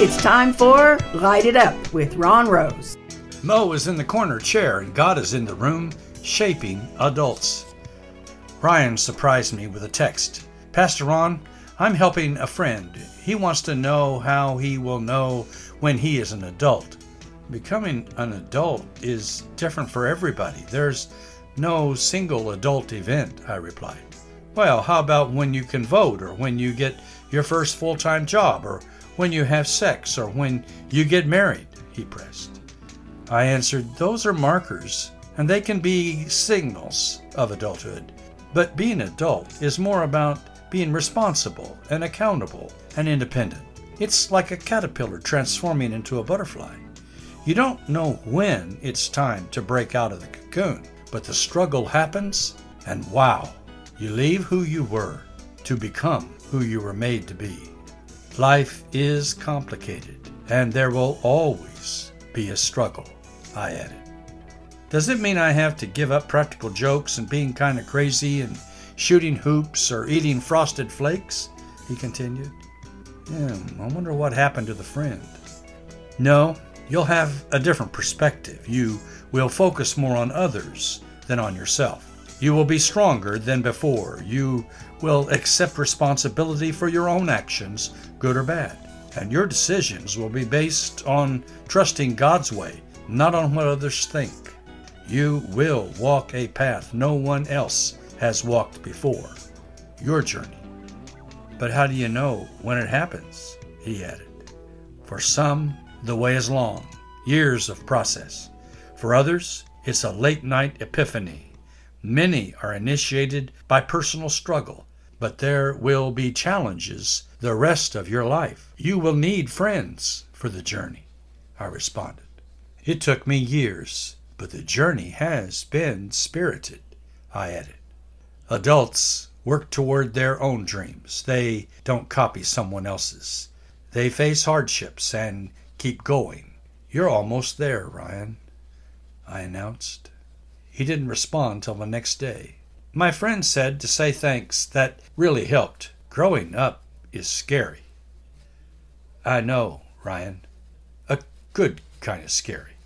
It's time for Light It Up with Ron Rose. Mo is in the corner chair and God is in the room shaping adults. Ryan surprised me with a text. Pastor Ron, I'm helping a friend. He wants to know how he will know when he is an adult. Becoming an adult is different for everybody. There's no single adult event, I replied. Well, how about when you can vote, or when you get your first full time job, or when you have sex, or when you get married? He pressed. I answered, Those are markers, and they can be signals of adulthood. But being adult is more about being responsible and accountable and independent. It's like a caterpillar transforming into a butterfly. You don't know when it's time to break out of the cocoon, but the struggle happens, and wow, you leave who you were to become who you were made to be. Life is complicated, and there will always be a struggle, I added. Does it mean I have to give up practical jokes and being kind of crazy and shooting hoops or eating frosted flakes? He continued. Yeah, I wonder what happened to the friend. No, you'll have a different perspective. You will focus more on others than on yourself. You will be stronger than before. You will accept responsibility for your own actions, good or bad. And your decisions will be based on trusting God's way, not on what others think. You will walk a path no one else has walked before. Your journey. But how do you know when it happens? He added. For some, the way is long, years of process. For others, it's a late night epiphany. Many are initiated by personal struggle, but there will be challenges the rest of your life. You will need friends for the journey, I responded. It took me years, but the journey has been spirited, I added. Adults work toward their own dreams. They don't copy someone else's. They face hardships and keep going. You're almost there, Ryan, I announced. He didn't respond till the next day. My friend said to say thanks. That really helped. Growing up is scary. I know, Ryan. A good kind of scary.